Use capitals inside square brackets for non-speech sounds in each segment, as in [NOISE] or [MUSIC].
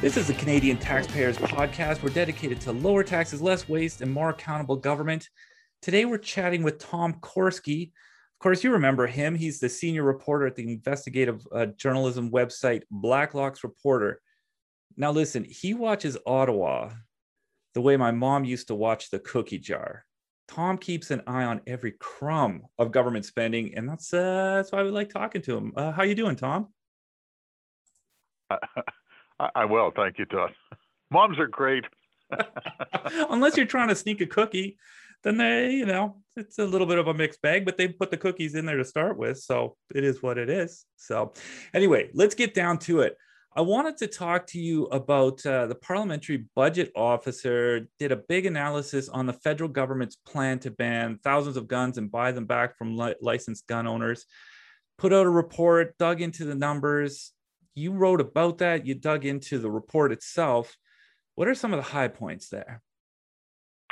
This is the Canadian Taxpayers Podcast. We're dedicated to lower taxes, less waste, and more accountable government. Today, we're chatting with Tom Korski. Of course, you remember him. He's the senior reporter at the investigative uh, journalism website Blacklock's Reporter. Now, listen, he watches Ottawa the way my mom used to watch the cookie jar. Tom keeps an eye on every crumb of government spending, and that's uh, that's why we like talking to him. Uh, how you doing, Tom? [LAUGHS] I, I will. Thank you, Todd. [LAUGHS] Moms are great. [LAUGHS] Unless you're trying to sneak a cookie, then they, you know, it's a little bit of a mixed bag, but they put the cookies in there to start with. So it is what it is. So, anyway, let's get down to it. I wanted to talk to you about uh, the parliamentary budget officer did a big analysis on the federal government's plan to ban thousands of guns and buy them back from li- licensed gun owners. Put out a report, dug into the numbers, you wrote about that. You dug into the report itself. What are some of the high points there?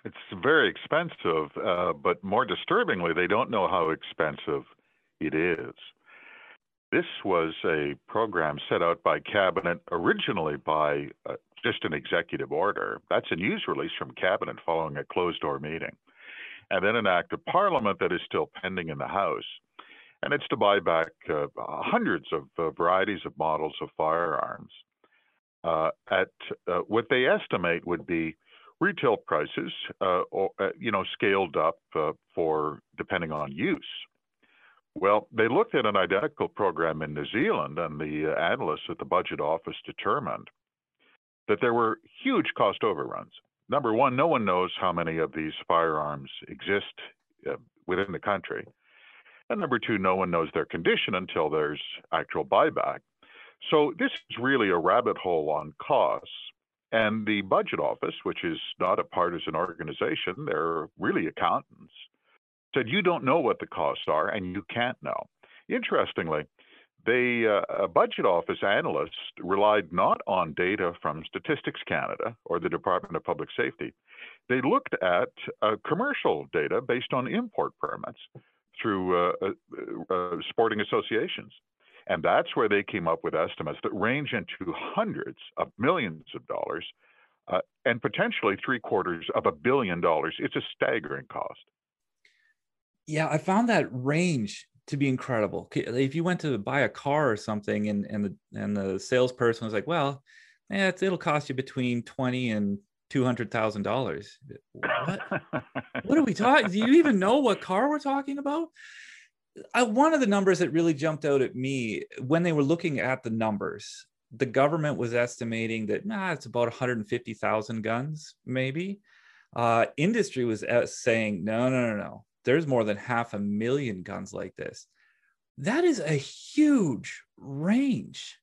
It's very expensive, uh, but more disturbingly, they don't know how expensive it is. This was a program set out by Cabinet originally by uh, just an executive order. That's a news release from Cabinet following a closed door meeting. And then an act of Parliament that is still pending in the House and it's to buy back uh, hundreds of uh, varieties of models of firearms uh, at uh, what they estimate would be retail prices, uh, or, uh, you know, scaled up for depending on use. Well, they looked at an identical program in New Zealand, and the analysts at the budget office determined that there were huge cost overruns. Number one, no one knows how many of these firearms exist within the country. And number two, no one knows their condition until there's actual buyback. So this is really a rabbit hole on costs. And the budget office, which is not a partisan organization, they're really accountants, said you don't know what the costs are and you can't know. Interestingly, the uh, budget office analysts relied not on data from Statistics Canada or the Department of Public Safety. They looked at uh, commercial data based on import permits through uh, uh, uh, sporting associations. And that's where they came up with estimates that range into hundreds of millions of dollars uh, and potentially three quarters of a billion dollars. It's a staggering cost. Yeah, I found that range to be incredible. If you went to buy a car or something, and and the and the salesperson was like, "Well, it'll cost you between twenty and two hundred thousand dollars. What? [LAUGHS] what are we talking? Do you even know what car we're talking about? I, one of the numbers that really jumped out at me when they were looking at the numbers, the government was estimating that nah, it's about 150,000 guns, maybe. Uh, industry was uh, saying no, no, no, no. There's more than half a million guns like this. That is a huge range.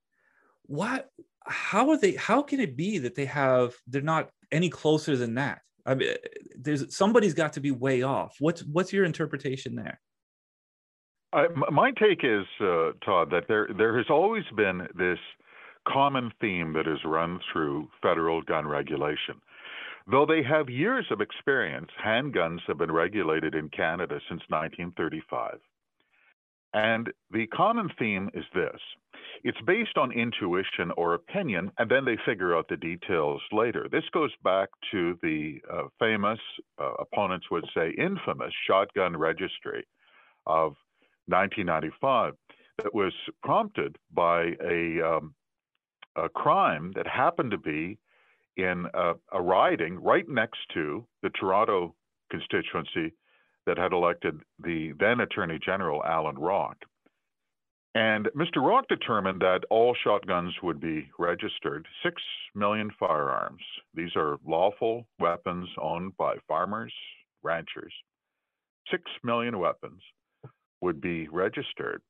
What? How are they? How can it be that they have? They're not any closer than that. I mean, there's somebody's got to be way off. What's what's your interpretation there? Uh, my take is, uh, Todd, that there there has always been this common theme that has run through federal gun regulation. Though they have years of experience, handguns have been regulated in Canada since 1935. And the common theme is this it's based on intuition or opinion, and then they figure out the details later. This goes back to the uh, famous, uh, opponents would say infamous shotgun registry of 1995 that was prompted by a, um, a crime that happened to be in a, a riding right next to the Toronto constituency that had elected the then Attorney General Allan Rock. And Mr. Rock determined that all shotguns would be registered. Six million firearms. These are lawful weapons owned by farmers, ranchers. Six million weapons would be registered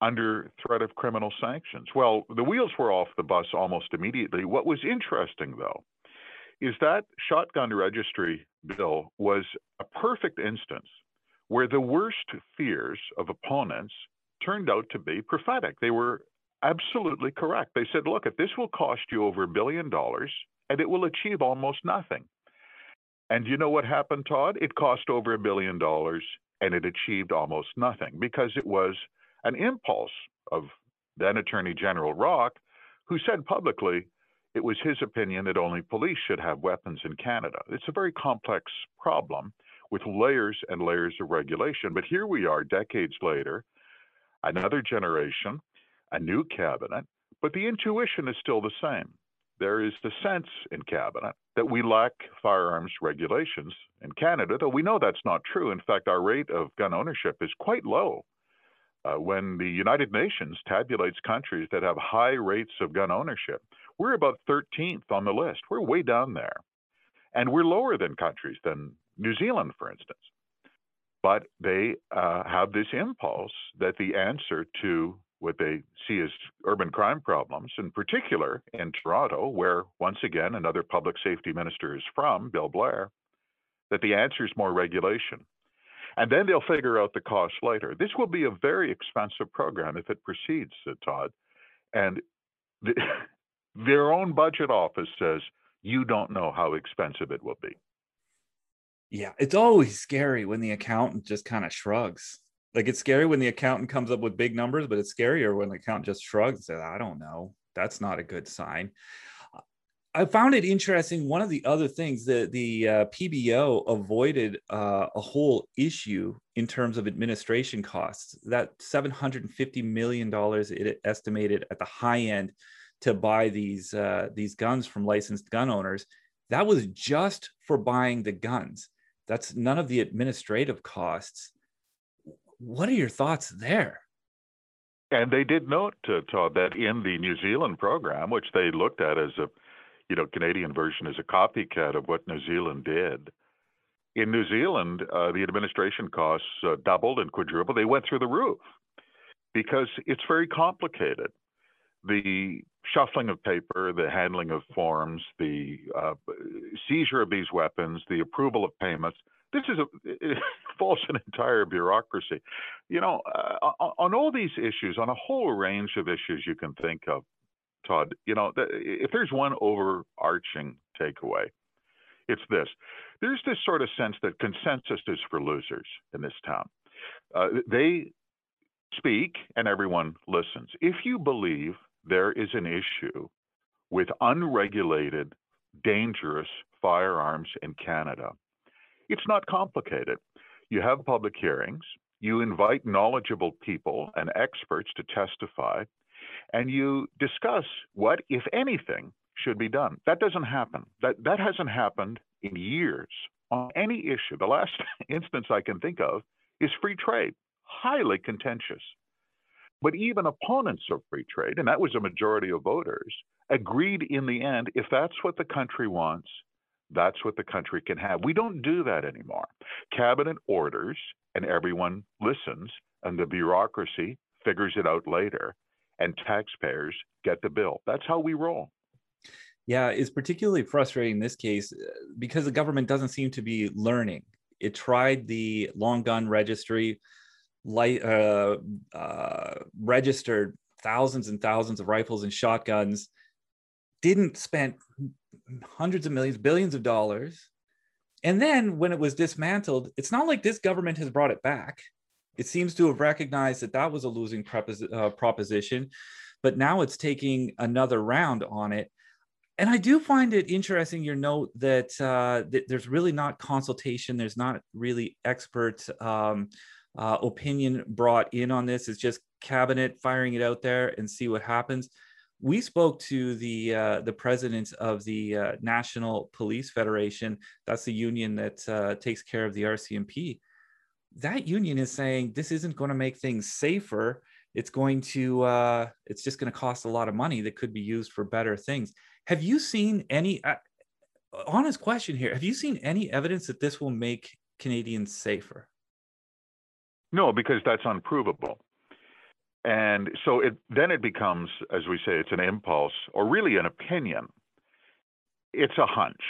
under threat of criminal sanctions. Well, the wheels were off the bus almost immediately. What was interesting, though, is that shotgun registry bill was a perfect instance where the worst fears of opponents turned out to be prophetic. They were absolutely correct. They said, look, if this will cost you over a billion dollars and it will achieve almost nothing. And you know what happened, Todd? It cost over a billion dollars and it achieved almost nothing because it was an impulse of then Attorney General Rock, who said publicly, it was his opinion that only police should have weapons in Canada. It's a very complex problem with layers and layers of regulation. But here we are, decades later, another generation, a new cabinet, but the intuition is still the same. There is the sense in cabinet that we lack firearms regulations in Canada, though we know that's not true. In fact, our rate of gun ownership is quite low. Uh, when the United Nations tabulates countries that have high rates of gun ownership, we're about 13th on the list. We're way down there. And we're lower than countries than New Zealand, for instance. But they uh, have this impulse that the answer to what they see as urban crime problems, in particular in Toronto, where once again another public safety minister is from, Bill Blair, that the answer is more regulation. And then they'll figure out the cost later. This will be a very expensive program if it proceeds, said Todd. And the, [LAUGHS] their own budget office says, you don't know how expensive it will be. Yeah, it's always scary when the accountant just kind of shrugs. Like it's scary when the accountant comes up with big numbers, but it's scarier when the accountant just shrugs and says, I don't know. That's not a good sign. I found it interesting. One of the other things that the uh, PBO avoided uh, a whole issue in terms of administration costs. That $750 million it estimated at the high end to buy these uh, these guns from licensed gun owners. That was just for buying the guns. That's none of the administrative costs. What are your thoughts there? And they did note, uh, Todd, that in the New Zealand program, which they looked at as a you know, Canadian version as a copycat of what New Zealand did. In New Zealand, uh, the administration costs uh, doubled and quadrupled. They went through the roof because it's very complicated. The shuffling of paper, the handling of forms, the uh, seizure of these weapons, the approval of payments. This is a [LAUGHS] falls an entire bureaucracy. You know, uh, on all these issues, on a whole range of issues you can think of, Todd, you know, if there's one overarching takeaway, it's this. There's this sort of sense that consensus is for losers in this town. Uh, they speak and everyone listens. If you believe there is an issue with unregulated, dangerous firearms in Canada, it's not complicated. You have public hearings, you invite knowledgeable people and experts to testify, and you discuss what, if anything, should be done. That doesn't happen. That that hasn't happened in years on any issue. The last [LAUGHS] instance I can think of is free trade, highly contentious. But even opponents of free trade, and that was a majority of voters, agreed in the end if that's what the country wants, that's what the country can have. We don't do that anymore. Cabinet orders, and everyone listens, and the bureaucracy figures it out later and taxpayers get the bill. That's how we roll. Yeah, it's particularly frustrating in this case uh, because the government doesn't seem to be learning. It tried the long gun registry, light, uh, uh, registered thousands and thousands of rifles and shotguns, didn't spend hundreds of millions, billions of dollars. And then when it was dismantled, it's not like this government has brought it back it seems to have recognized that that was a losing propos- uh, proposition, but now it's taking another round on it. And I do find it interesting your note that, uh, that there's really not consultation, there's not really expert um, uh, opinion brought in on this. It's just cabinet firing it out there and see what happens. We spoke to the uh, the president of the uh, National Police Federation. That's the union that uh, takes care of the RCMP that union is saying this isn't going to make things safer it's going to uh, it's just going to cost a lot of money that could be used for better things have you seen any uh, honest question here have you seen any evidence that this will make canadians safer no because that's unprovable and so it then it becomes as we say it's an impulse or really an opinion it's a hunch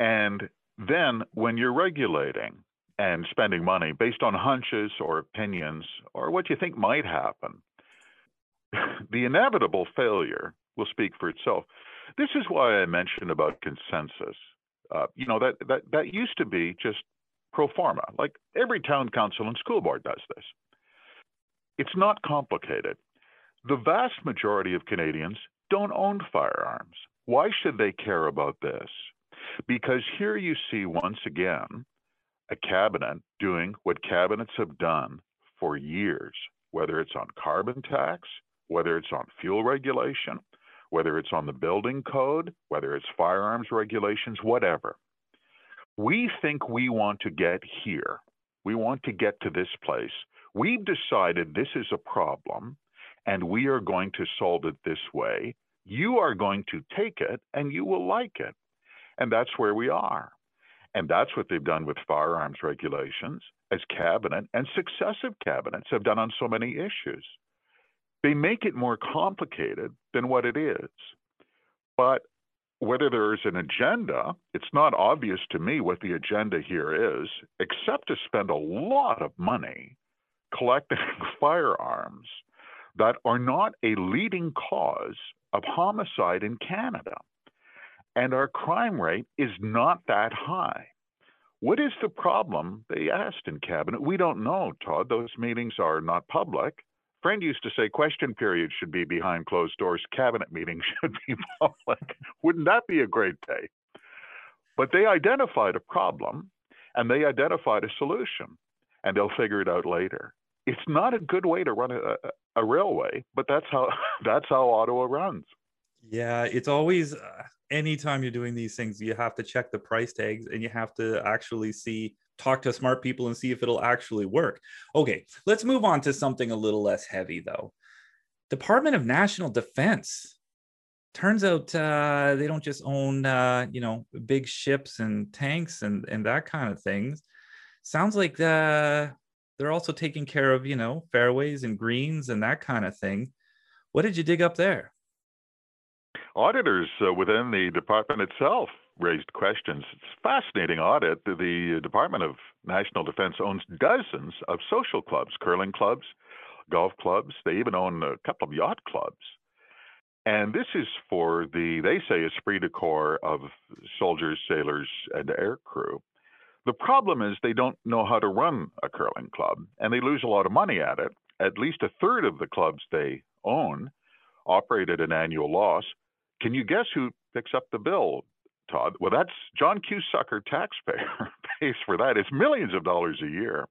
and then when you're regulating and spending money based on hunches or opinions or what you think might happen, [LAUGHS] the inevitable failure will speak for itself. This is why I mentioned about consensus. Uh, you know that that that used to be just pro forma. Like every town council and school board does this. It's not complicated. The vast majority of Canadians don't own firearms. Why should they care about this? Because here you see once again a cabinet doing what cabinets have done for years, whether it's on carbon tax, whether it's on fuel regulation, whether it's on the building code, whether it's firearms regulations, whatever. We think we want to get here. We want to get to this place. We've decided this is a problem and we are going to solve it this way. You are going to take it and you will like it. And that's where we are. And that's what they've done with firearms regulations, as cabinet and successive cabinets have done on so many issues. They make it more complicated than what it is. But whether there is an agenda, it's not obvious to me what the agenda here is, except to spend a lot of money collecting [LAUGHS] firearms that are not a leading cause of homicide in Canada. And our crime rate is not that high. What is the problem? They asked in cabinet. We don't know, Todd. Those meetings are not public. Friend used to say question periods should be behind closed doors, cabinet meetings [LAUGHS] should be public. Wouldn't that be a great day? But they identified a problem and they identified a solution, and they'll figure it out later. It's not a good way to run a, a railway, but that's how [LAUGHS] that's how Ottawa runs. Yeah, it's always uh, anytime you're doing these things, you have to check the price tags and you have to actually see talk to smart people and see if it'll actually work. Okay, let's move on to something a little less heavy though. Department of National Defense. Turns out uh, they don't just own uh, you know big ships and tanks and and that kind of things. Sounds like uh, they're also taking care of you know fairways and greens and that kind of thing. What did you dig up there? Auditors uh, within the department itself raised questions. It's a fascinating audit. The Department of National Defense owns dozens of social clubs, curling clubs, golf clubs. They even own a couple of yacht clubs. And this is for the, they say, esprit de corps of soldiers, sailors, and air crew. The problem is they don't know how to run a curling club, and they lose a lot of money at it. At least a third of the clubs they own operate at an annual loss. Can you guess who picks up the bill? Todd. Well, that's John Q. Sucker taxpayer [LAUGHS] pays for that. It's millions of dollars a year.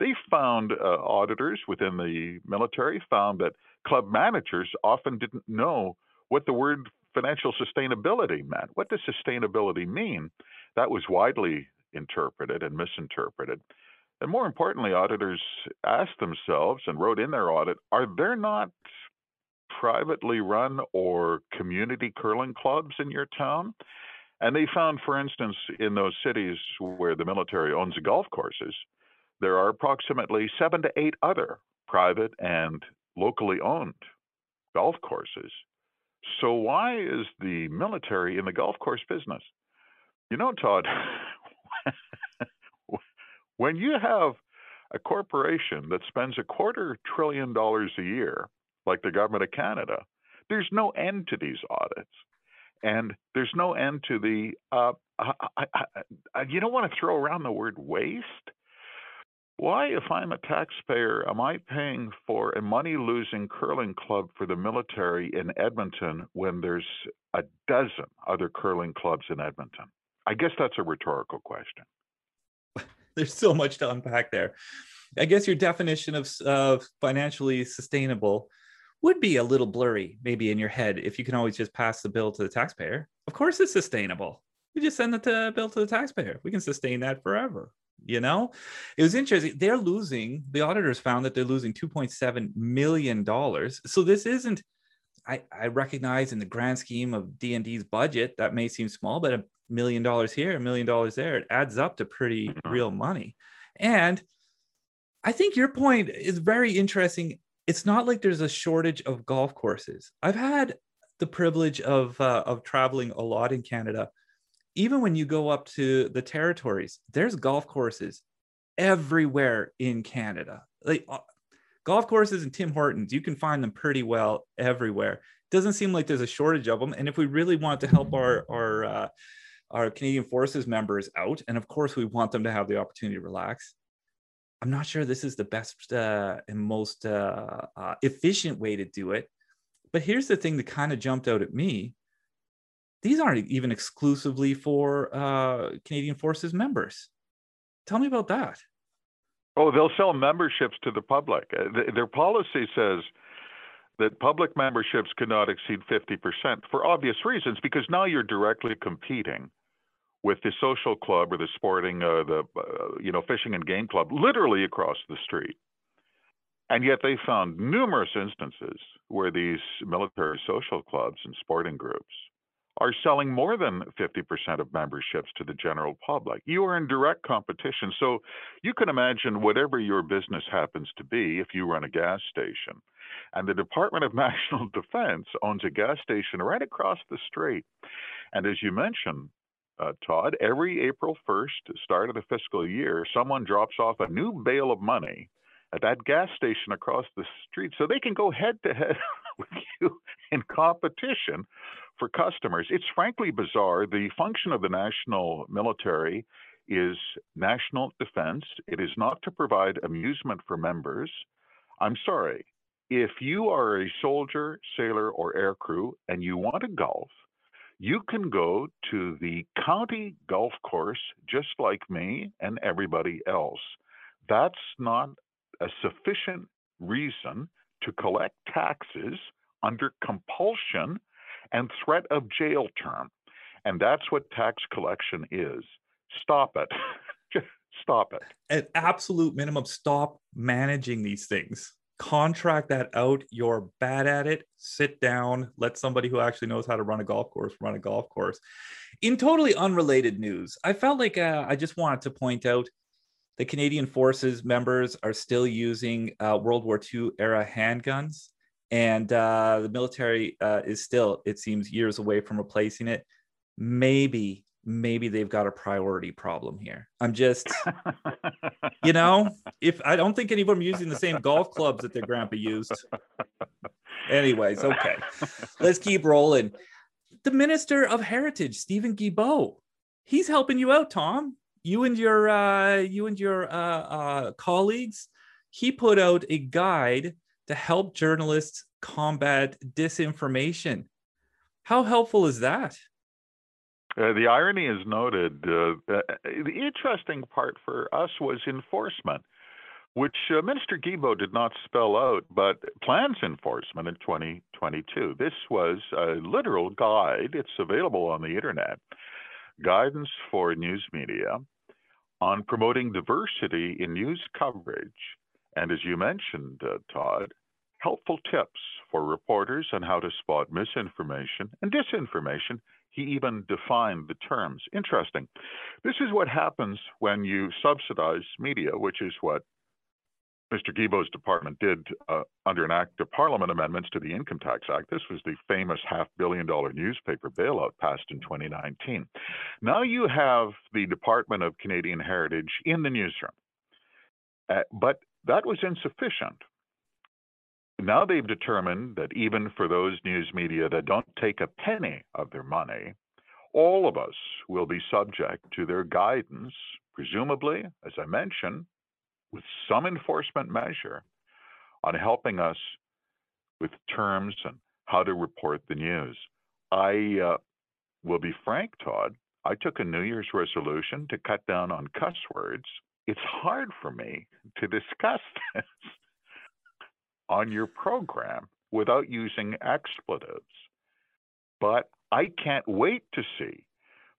They found uh, auditors within the military found that club managers often didn't know what the word financial sustainability meant. What does sustainability mean? That was widely interpreted and misinterpreted. And more importantly, auditors asked themselves and wrote in their audit are there not privately run or community curling clubs in your town? And they found, for instance, in those cities where the military owns golf courses, there are approximately seven to eight other private and locally owned golf courses. So, why is the military in the golf course business? You know, Todd, [LAUGHS] when you have a corporation that spends a quarter trillion dollars a year, like the government of Canada, there's no end to these audits and there's no end to the. Uh, I, I, I, you don't want to throw around the word waste. Why, if I'm a taxpayer, am I paying for a money losing curling club for the military in Edmonton when there's a dozen other curling clubs in Edmonton? I guess that's a rhetorical question. [LAUGHS] there's so much to unpack there. I guess your definition of, of financially sustainable would be a little blurry maybe in your head if you can always just pass the bill to the taxpayer. Of course, it's sustainable. We just send the bill to the taxpayer. We can sustain that forever. You know, it was interesting. They're losing. The auditors found that they're losing 2.7 million dollars. So this isn't. I, I recognize in the grand scheme of DND's budget that may seem small, but a million dollars here, a million dollars there, it adds up to pretty mm-hmm. real money. And I think your point is very interesting it's not like there's a shortage of golf courses. I've had the privilege of uh, of traveling a lot in Canada. Even when you go up to the territories, there's golf courses everywhere in Canada. Like uh, golf courses and Tim Hortons, you can find them pretty well everywhere. Doesn't seem like there's a shortage of them. And if we really want to help our our uh, our Canadian Forces members out, and of course we want them to have the opportunity to relax, I'm not sure this is the best uh, and most uh, uh, efficient way to do it. But here's the thing that kind of jumped out at me these aren't even exclusively for uh, Canadian Forces members. Tell me about that. Oh, they'll sell memberships to the public. Uh, their policy says that public memberships cannot exceed 50% for obvious reasons, because now you're directly competing with the social club or the sporting, uh, the uh, you know, fishing and game club, literally across the street. And yet they found numerous instances where these military social clubs and sporting groups are selling more than 50% of memberships to the general public. You are in direct competition. So you can imagine whatever your business happens to be if you run a gas station. And the Department of [LAUGHS] National Defense owns a gas station right across the street. And as you mentioned, uh, Todd, every April 1st, start of the fiscal year, someone drops off a new bale of money at that gas station across the street so they can go head to head [LAUGHS] with you in competition for customers. It's frankly bizarre. The function of the national military is national defense. It is not to provide amusement for members. I'm sorry. If you are a soldier, sailor, or aircrew and you want to golf, you can go to the county golf course just like me and everybody else. That's not a sufficient reason to collect taxes under compulsion and threat of jail term. And that's what tax collection is. Stop it. [LAUGHS] Stop it. At absolute minimum, stop managing these things. Contract that out. You're bad at it. Sit down. Let somebody who actually knows how to run a golf course run a golf course. In totally unrelated news, I felt like uh, I just wanted to point out the Canadian Forces members are still using uh, World War II era handguns and uh, the military uh, is still, it seems, years away from replacing it. Maybe, maybe they've got a priority problem here. I'm just, [LAUGHS] you know, if I don't think any of them using the same golf clubs that their grandpa used. Anyways, okay, let's keep rolling. The Minister of Heritage, Steven Guilbeault, he's helping you out, Tom. You and your uh, you and your uh, uh, colleagues. He put out a guide to help journalists combat disinformation. How helpful is that? Uh, the irony is noted. Uh, uh, the interesting part for us was enforcement, which uh, Minister Guilbeault did not spell out, but plans enforcement in 2022. This was a literal guide. It's available on the internet. Guidance for news media on promoting diversity in news coverage. And as you mentioned, uh, Todd, helpful tips for reporters on how to spot misinformation and disinformation. He even defined the terms. Interesting. This is what happens when you subsidize media, which is what Mr. Guilbeault's department did uh, under an Act of Parliament amendments to the Income Tax Act. This was the famous half billion dollar newspaper bailout passed in 2019. Now you have the Department of Canadian Heritage in the newsroom. Uh, but that was insufficient now they've determined that even for those news media that don't take a penny of their money, all of us will be subject to their guidance, presumably, as I mentioned, with some enforcement measure on helping us with terms and how to report the news. I uh, will be frank, Todd. I took a New Year's resolution to cut down on cuss words. It's hard for me to discuss [LAUGHS] this on your program without using expletives. But I can't wait to see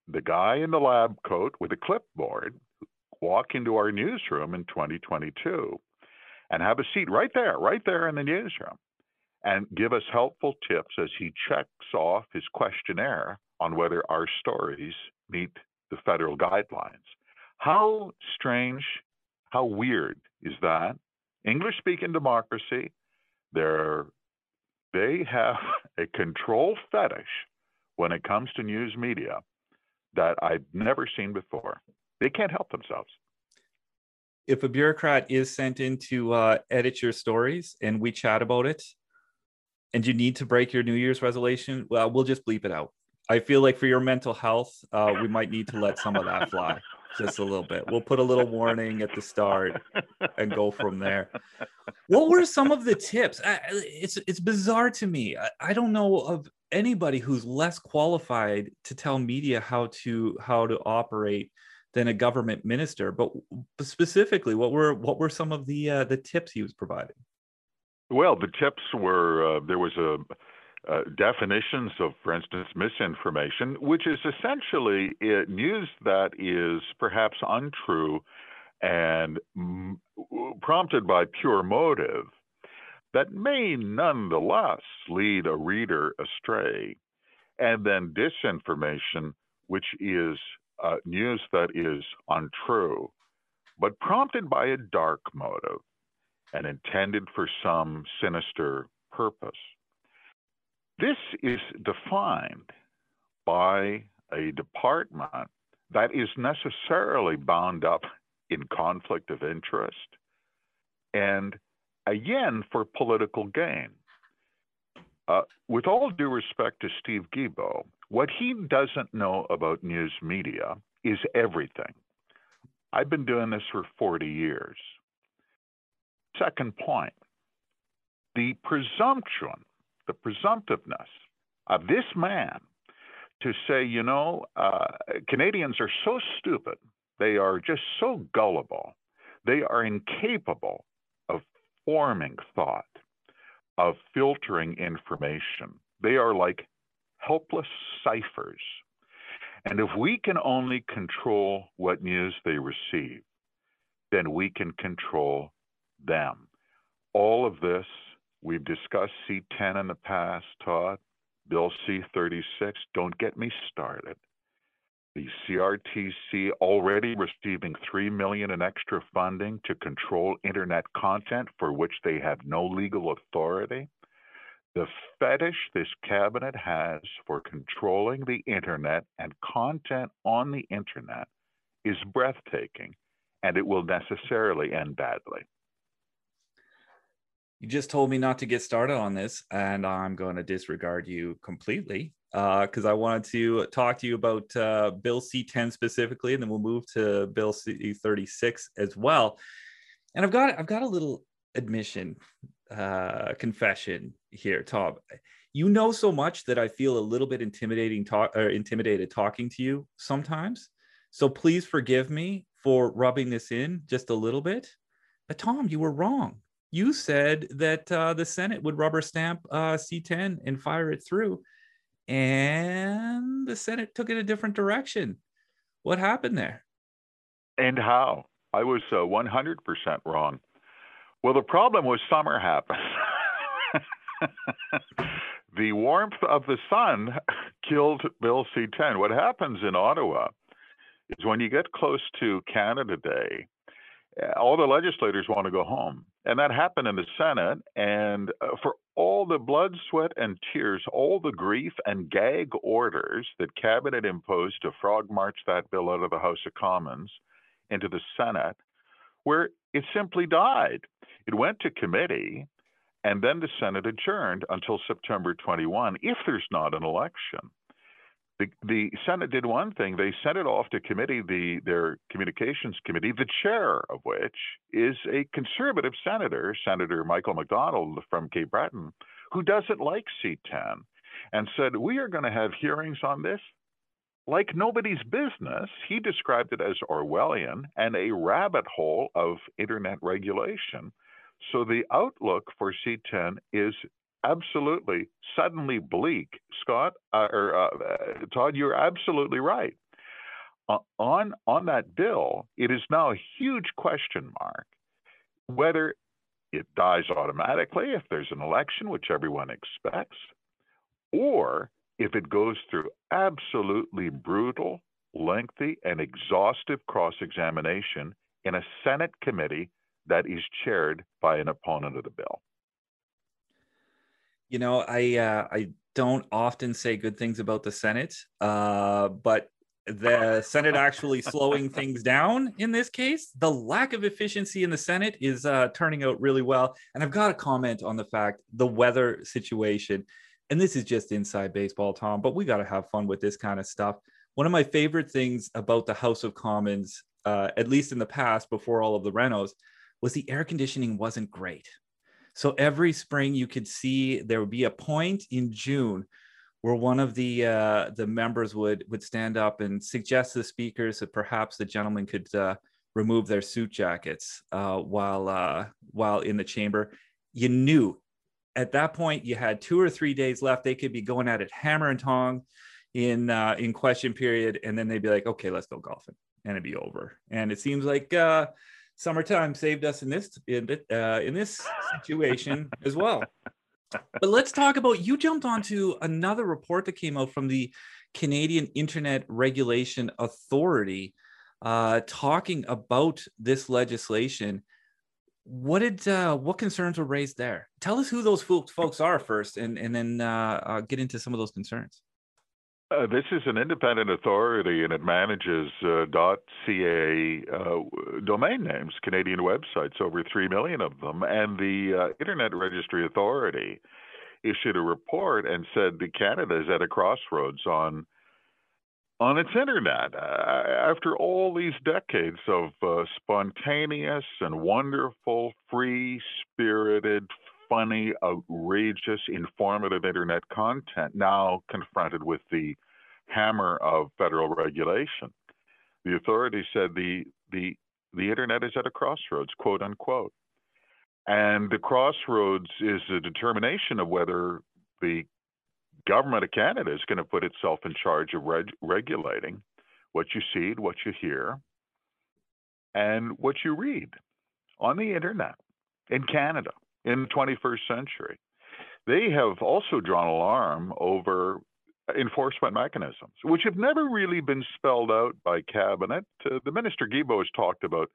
the guy in the lab coat with a clipboard walk into our newsroom in 2022 and have a seat right there, right there in the newsroom, and give us helpful tips as he checks off his questionnaire on whether our stories meet the federal guidelines. How strange, how weird is that? English speaking democracy, they're, they have [LAUGHS] a control fetish when it comes to news media that I've never seen before. They can't help themselves. If a bureaucrat is sent in to uh, edit your stories and we chat about it, and you need to break your New Year's resolution, well, we'll just bleep it out. I feel like for your mental health, uh, we might need to let some of that fly. [LAUGHS] just a little bit. We'll put a little warning at the start and go from there. [LAUGHS] What were some of the tips? I, it's it's bizarre to me. I, I don't know of anybody who's less qualified to tell media how to how to operate than a government minister. But specifically, what were what were some of the uh, the tips he was providing? Well, the tips were uh, there was a uh, definitions of, for instance, misinformation, which is essentially news that is perhaps untrue and m- prompted by pure motive that may nonetheless lead a reader astray. And then disinformation, which is uh, news that is untrue, but prompted by a dark motive and intended for some sinister purpose. This is defined by a department that is necessarily bound up in conflict of interest and again for political gain. Uh, with all due respect to Steve Guilbeault, what he doesn't know about news media is everything. I've been doing this for 40 years. Second point the presumption the presumptiveness of this man to say, you know, uh, Canadians are so stupid, they are just so gullible, they are incapable of forming thought, of filtering information. They are like helpless ciphers. And if we can only control what news they receive, then we can control them. All of this We've discussed C10 in the past, Todd. Bill C36, don't get me started. The CRTC already receiving 3 million in extra funding to control internet content for which they have no legal authority. The fetish this cabinet has for controlling the internet and content on the internet is breathtaking, and it will necessarily end badly you just told me not to get started on this, and I'm going to disregard you completely because uh, I wanted to talk to you about uh, Bill C10 specifically, and then we'll move to Bill C36 as well. And I've got I've got a little admission, uh, confession here, Tom. You know so much that I feel a little bit intimidating talk or intimidated talking to you sometimes. So please forgive me for rubbing this in just a little bit. But Tom, you were wrong you said that uh, the Senate would rubber stamp uh, C10 and fire it through, and the Senate took it a different direction. What happened there? And how? I was uh, 100% wrong. Well, the problem was summer happened. [LAUGHS] the warmth of the sun killed Bill C 10. What happens in Ottawa is when you get close to Canada Day, all the legislators want to go home. And that happened in the Senate. And uh, for all the blood, sweat, and tears, all the grief and gag orders that Cabinet imposed to frog march that bill out of the House of Commons into the Senate, where it simply died. It went to committee, and then the Senate adjourned until September 21 if there's not an election. The, the Senate did one thing. They sent it off to committee, the their communications committee, the chair of which is a conservative senator, Senator Michael MacDonald from Cape Breton, who doesn't like C10, and said, We are going to have hearings on this like nobody's business. He described it as Orwellian and a rabbit hole of internet regulation. So the outlook for C10 is absolutely suddenly bleak. Scott uh, or uh, uh, Todd, you're absolutely right. Uh, on on that bill, it is now a huge question mark whether it dies automatically if there's an election, which everyone expects, or if it goes through absolutely brutal, lengthy, and exhaustive cross examination in a Senate committee that is chaired by an opponent of the bill. You know, I uh, I don't often say good things about the Senate, uh, but the Senate actually slowing [LAUGHS] things down in this case. The lack of efficiency in the Senate is uh, turning out really well. And I've got to comment on the fact the weather situation. And this is just inside baseball, Tom, but we got to have fun with this kind of stuff. one of my favorite things about the House of Commons, uh, at least in the past, before all of the renos, was the air conditioning wasn't great. So every spring you could see there would be a point in June where one of the uh, the members would would stand up and suggest to the speakers that perhaps the gentleman could uh, remove their suit jackets uh, while uh, while in the chamber. You knew at that point you had two or three days left. They could be going at it hammer and tong in uh, in question period, and then they'd be like, "Okay, let's go golfing," and it'd be over. And it seems like uh, summertime saved us in this in, uh, in this situation [LAUGHS] as well. But let's talk about you jumped onto another report that came out from the Canadian Internet Regulation Authority uh, talking about this legislation. What did uh, what concerns were raised there? Tell us who those folks are first, and and then uh, uh, get into some of those concerns. Uh, this is an independent authority and it manages uh, .ca uh, domain names, Canadian websites, over 3 million of them. And the uh, Internet Registry Authority issued a report and said that Canada is at a crossroads on on its internet. Uh, after all these decades of spontaneous and wonderful, free spirited, funny, outrageous, informative internet content now confronted with the hammer of federal regulation. The authorities said the the the internet is at a crossroads, quote unquote. And the crossroads is a determination of whether the government of Canada is going to put itself in charge of reg- regulating what you see, what you hear, and what you read on the internet in Canada in the 21st century. They have also drawn alarm over enforcement mechanisms, which have never really been spelled out by cabinet. Uh, the minister Guilbeault has talked about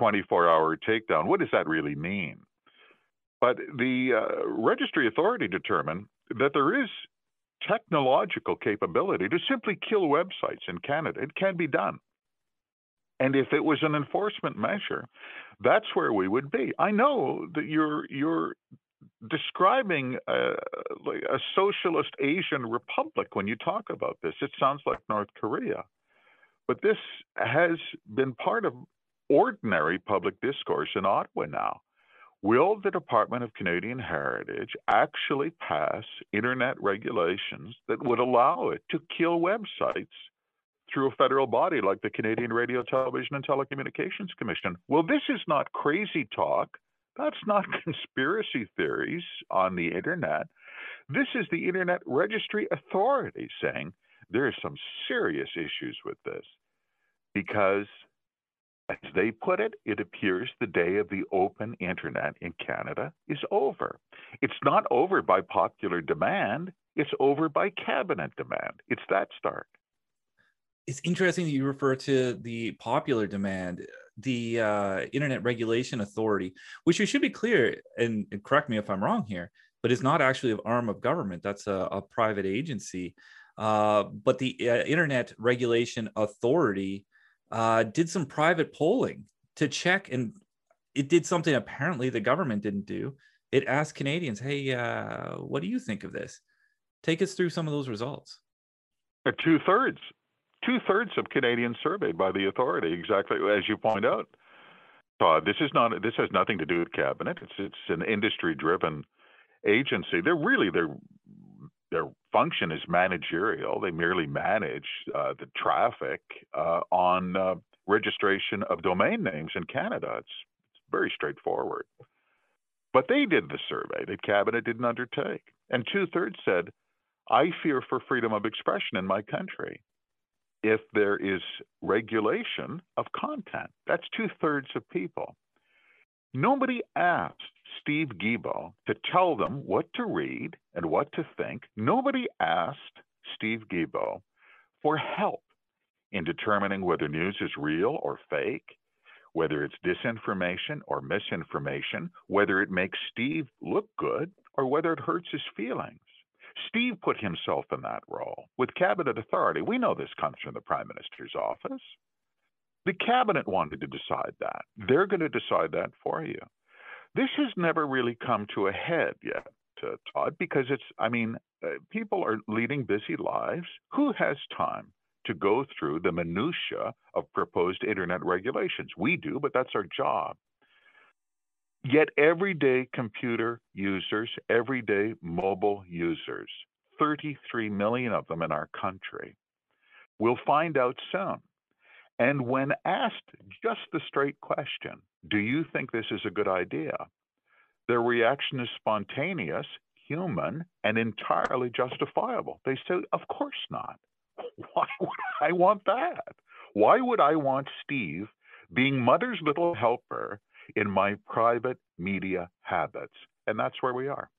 24-hour takedown. What does that really mean? But the uh, registry authority determined that there is technological capability to simply kill websites in Canada. It can be done. And if it was an enforcement measure, that's where we would be. I know that you're you're describing a, a socialist Asian republic when you talk about this. It sounds like North Korea. But this has been part of ordinary public discourse in Ottawa now. Will the Department of Canadian Heritage actually pass internet regulations that would allow it to kill websites through a federal body like the Canadian Radio, Television, and Telecommunications Commission. Well, this is not crazy talk. That's not [LAUGHS] conspiracy theories on the internet. This is the Internet Registry Authority saying there are some serious issues with this because, as they put it, it appears the day of the open internet in Canada is over. It's not over by popular demand, it's over by cabinet demand. It's that stark it's interesting that you refer to the popular demand the uh, internet regulation authority which we should be clear and, and, correct me if i'm wrong here but it's not actually an arm of government. That's a, a private agency. Uh, but the uh, internet regulation authority uh, did some private polling to check and it did something apparently the government didn't do. It asked canadians hey uh, what do you think of this? Take us through some of those results. Two thirds two thirds of Canadians surveyed by the authority, exactly as you point out. This is not this has nothing to do with cabinet. It's it's an industry driven agency. They're really their their function is managerial. They merely manage uh, the traffic uh, on uh, registration of domain names in Canada. It's, it's very straightforward. But they did the survey that cabinet didn't undertake, and two thirds said, "I fear for freedom of expression in my country." If there is regulation of content. That's two thirds of people. Nobody asked Steve Guilbeault to tell them what to read and what to think. Nobody asked Steve Guilbeault for help in determining whether news is real or fake, whether it's disinformation or misinformation, whether it makes Steve look good or whether it hurts his feelings. Steve put himself in that role with cabinet authority. We know this comes from the prime minister's office. The cabinet wanted to decide that. They're going to decide that for you. This has never really come to a head yet, uh, Todd, because it's, I mean, uh, people are leading busy lives. Who has time to go through the minutiae of proposed internet regulations. We do, but that's our job. Yet, everyday computer users, everyday mobile users, 33 million of them in our country, will find out soon. And when asked just the straight question, do you think this is a good idea? Their reaction is spontaneous, human, and entirely justifiable. They say, Of course not. [LAUGHS] Why would I want that? Why would I want Steve being mother's little helper in my private media habits? And that's where we are.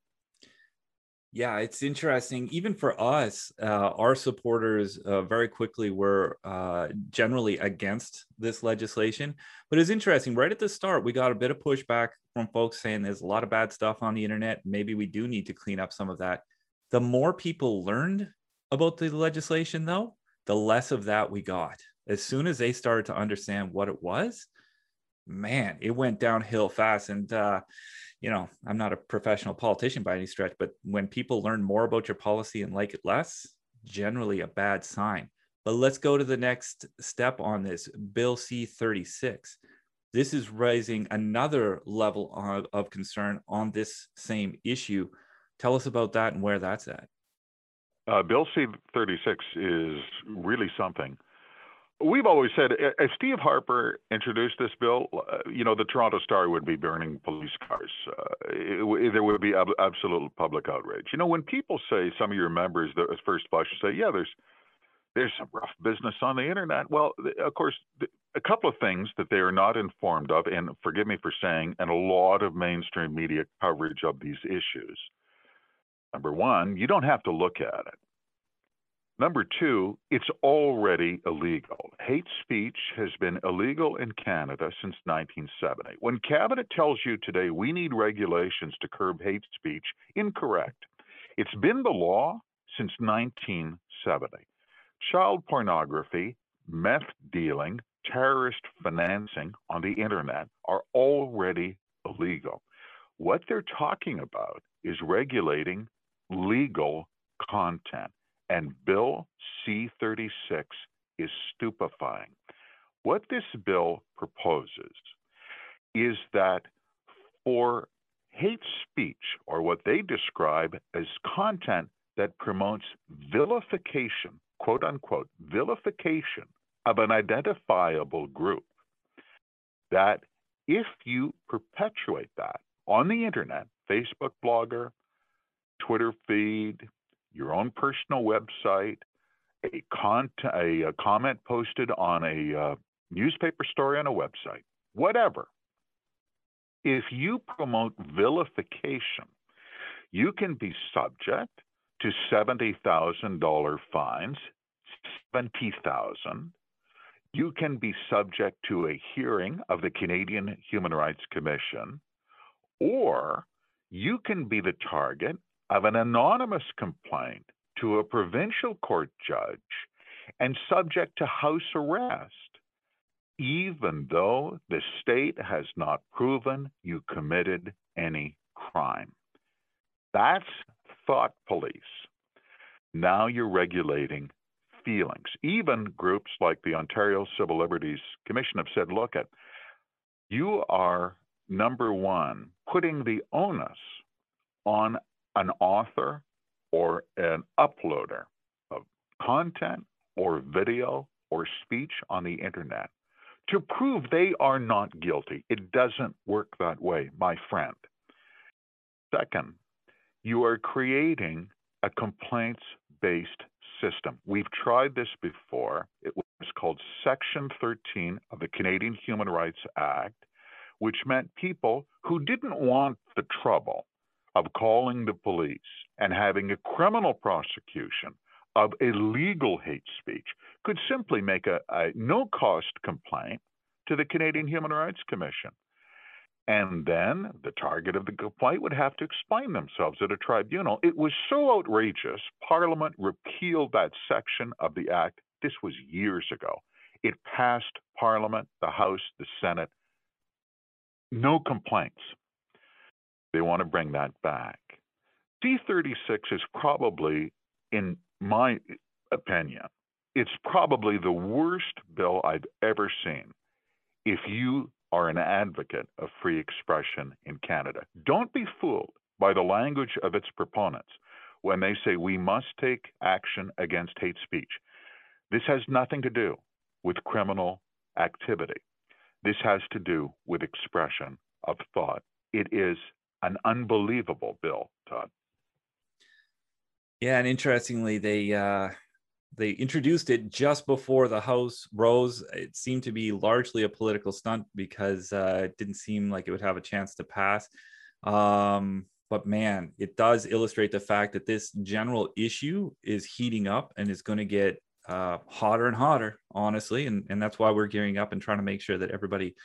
Yeah, it's interesting. Even for us, uh, our supporters uh, very quickly were uh, generally against this legislation. But it's interesting. Right at the start, we got a bit of pushback from folks saying there's a lot of bad stuff on the internet. Maybe we do need to clean up some of that. The more people learned about the legislation, though, the less of that we got. As soon as they started to understand what it was, man, it went downhill fast. And uh, you know, I'm not a professional politician by any stretch, but when people learn more about your policy and like it less, generally a bad sign. But let's go to the next step on this Bill C 36. This is raising another level of, of concern on this same issue. Tell us about that and where that's at. Uh, Bill C 36 is really something. We've always said if Steve Harper introduced this bill, uh, you know, the Toronto Star would be burning police cars. Uh, it, there would be ab- absolute public outrage. You know, when people say some of your members, the first blush say, "Yeah, there's there's some rough business on the internet." Well, of course, a couple of things that they are not informed of, and forgive me for saying, and a lot of mainstream media coverage of these issues. Number one, you don't have to look at it. Number two, it's already illegal. Hate speech has been illegal in Canada since 1970. When Cabinet tells you today we need regulations to curb hate speech, incorrect. It's been the law since 1970. Child pornography, meth dealing, terrorist financing on the internet are already illegal. What they're talking about is regulating legal content. And Bill C 36 is stupefying. What this bill proposes is that for hate speech, or what they describe as content that promotes vilification, quote unquote, vilification of an identifiable group, that if you perpetuate that on the internet, Facebook blogger, Twitter feed, your own personal website, a, con- a, a comment posted on a uh, newspaper story on a website, whatever. If you promote vilification, you can be subject to $70,000 fines, 70,000. You can be subject to a hearing of the Canadian Human Rights Commission, or you can be the target of an anonymous complaint to a provincial court judge and subject to house arrest, even though the state has not proven you committed any crime. That's thought police. Now you're regulating feelings. Even groups like the Ontario Civil Liberties Commission have said, look at you are number one, putting the onus on an author or an uploader of content or video or speech on the internet to prove they are not guilty. It doesn't work that way, my friend. Second, you are creating a complaints based system. We've tried this before. It was called Section 13 of the Canadian Human Rights Act, which meant people who didn't want the trouble of calling the police and having a criminal prosecution of illegal hate speech could simply make a, a no cost complaint to the Canadian Human Rights Commission. And then the target of the complaint would have to explain themselves at a tribunal. It was so outrageous, Parliament repealed that section of the Act. This was years ago. It passed Parliament, the House, the Senate. No complaints. They want to bring that back. C36 is probably, in my opinion, it's probably the worst bill I've ever seen. If you are an advocate of free expression in Canada, don't be fooled by the language of its proponents when they say we must take action against hate speech. This has nothing to do with criminal activity. This has to do with expression of thought. It is an unbelievable bill, Todd. Yeah, and interestingly, they uh, they introduced it just before the House rose. It seemed to be largely a political stunt because uh, it didn't seem like it would have a chance to pass. Um, but man, it does illustrate the fact that this general issue is heating up and is going to get uh, hotter and hotter, honestly. And, and that's why we're gearing up and trying to make sure that everybody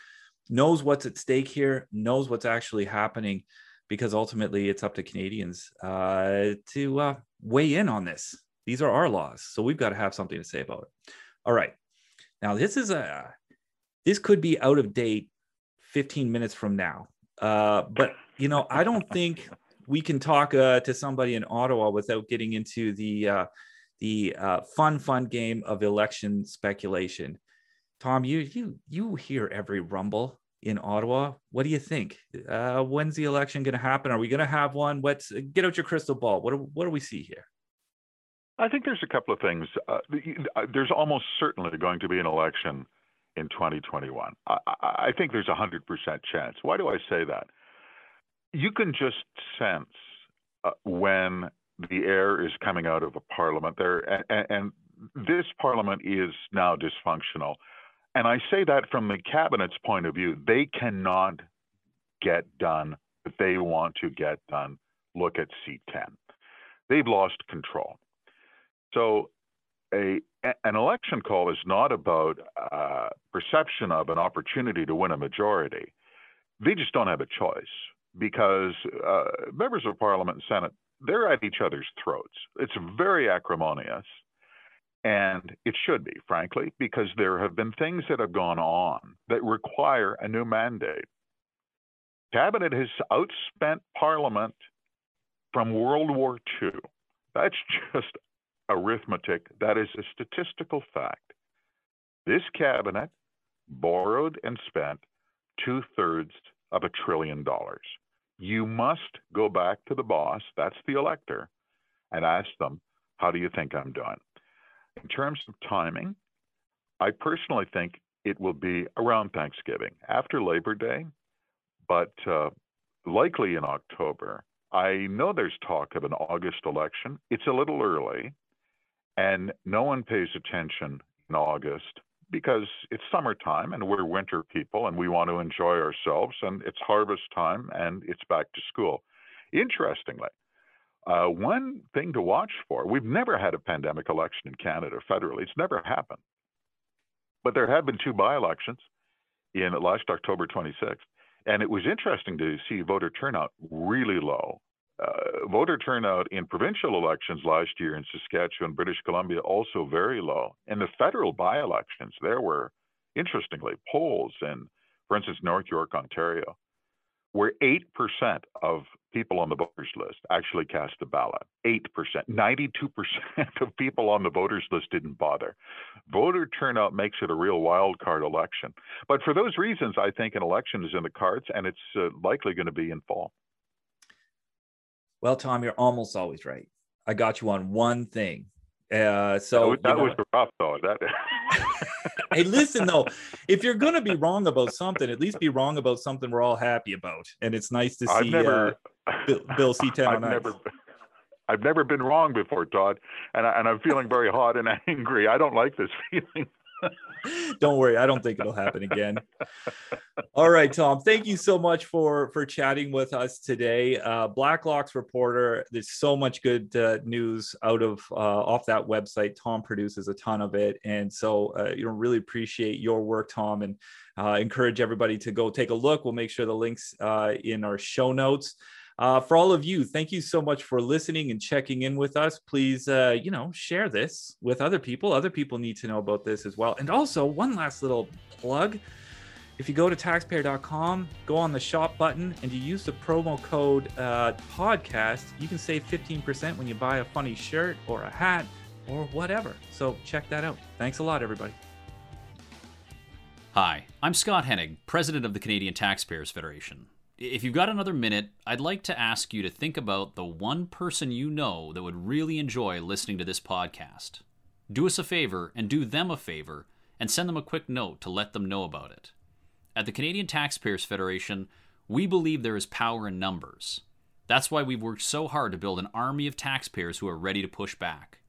knows what's at stake here, knows what's actually happening, because ultimately it's up to Canadians uh, to uh, weigh in on this. These are our laws, so we've got to have something to say about it. All right, now this is a this could be out of date 15 minutes from now, uh, but you know I don't think we can talk uh, to somebody in Ottawa without getting into the uh, the uh, fun fun game of election speculation. Tom, you you you hear every rumble in Ottawa. What do you think? Uh, when's the election going to happen? Are we going to have one? What's get out your crystal ball? What do, what do we see here? I think there's a couple of things. Uh, uh there's almost certainly going to be an election in 2021. I, I think there's a hundred percent chance. Why do I say that? You can just sense uh, when the air is coming out of a parliament there, and, and this parliament is now dysfunctional. And I say that from the cabinet's point of view. They cannot get done what they want to get done. Look at C10. They've lost control. So, a, an election call is not about uh, perception of an opportunity to win a majority. They just don't have a choice because uh, members of parliament and senate they're at each other's throats. It's very acrimonious. And it should be, frankly, because there have been things that have gone on that require a new mandate. Cabinet has outspent Parliament from World War II. That's [LAUGHS] just arithmetic. That is a statistical fact. This cabinet borrowed and spent two thirds of a trillion dollars. You must go back to the boss, that's the elector, and ask them, How do you think I'm doing? In terms of timing, I personally think it will be around Thanksgiving, after Labor Day, but uh, likely in October. I know there's talk of an August election. It's a little early, and no one pays attention in August because it's summertime and we're winter people and we want to enjoy ourselves, and it's harvest time and it's back to school. Interestingly, uh, one thing to watch for we've never had a pandemic election in Canada federally, it's never happened. But there have been two by elections in last October 26th. And it was interesting to see voter turnout really low. Uh, voter turnout in provincial elections last year in Saskatchewan, and British Columbia, also very low. In the federal by elections, there were, interestingly, polls in, for instance, North York, Ontario, where 8% of people on the voters list actually cast a ballot. 8%. 92% [LAUGHS] of people on the voters list didn't bother. Voter turnout makes it a real wild card election. But for those reasons, I think an election is in the cards and it's uh, likely going to be in fall. Well, Tom, you're almost always right. I got you on one thing. Uh, so that, that was the rough though. That [LAUGHS] hey, listen though, if you're gonna be wrong about something, at least be wrong about something we're all happy about. And it's nice to see never, uh, Bill, Bill C10 [LAUGHS] I've never, I've never been wrong before, Todd, and I, and I'm feeling very hot and [LAUGHS] angry. I don't like this [LAUGHS] feeling. Don't worry i don't think it'll happen again. All right tom thank you so much for for chatting with us today. Uh, Blacklock's Reporter there's so much good uh, news out of uh, off that website. Tom produces a ton of it. And so uh, you know really appreciate your work tom and uh, encourage everybody to go take a look. We'll make sure the links uh, in our show notes uh, for all of you, thank you so much for listening and checking in with us. Please, uh, you know, share this with other people. Other people need to know about this as well. And also, one last little plug. If you go to taxpayer.com, go on the shop button, and you use the promo code uh, podcast, you can save 15% when you buy a funny shirt or a hat or whatever. So check that out. Thanks a lot, everybody. Hi, I'm Scott Hennig, President of the Canadian Taxpayers Federation. If you've got another minute, I'd like to ask you to think about the one person you know that would really enjoy listening to this podcast. Do us a favor and do them a favor and send them a quick note to let them know about it. At the Canadian Taxpayers Federation, we believe there is power in numbers. That's why we've worked so hard to build an army of taxpayers who are ready to push back.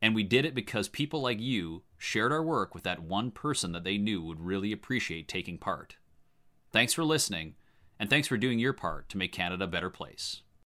And we did it because people like you shared our work with that one person that they knew would really appreciate taking part. Thanks for listening, and thanks for doing your part to make Canada a better place.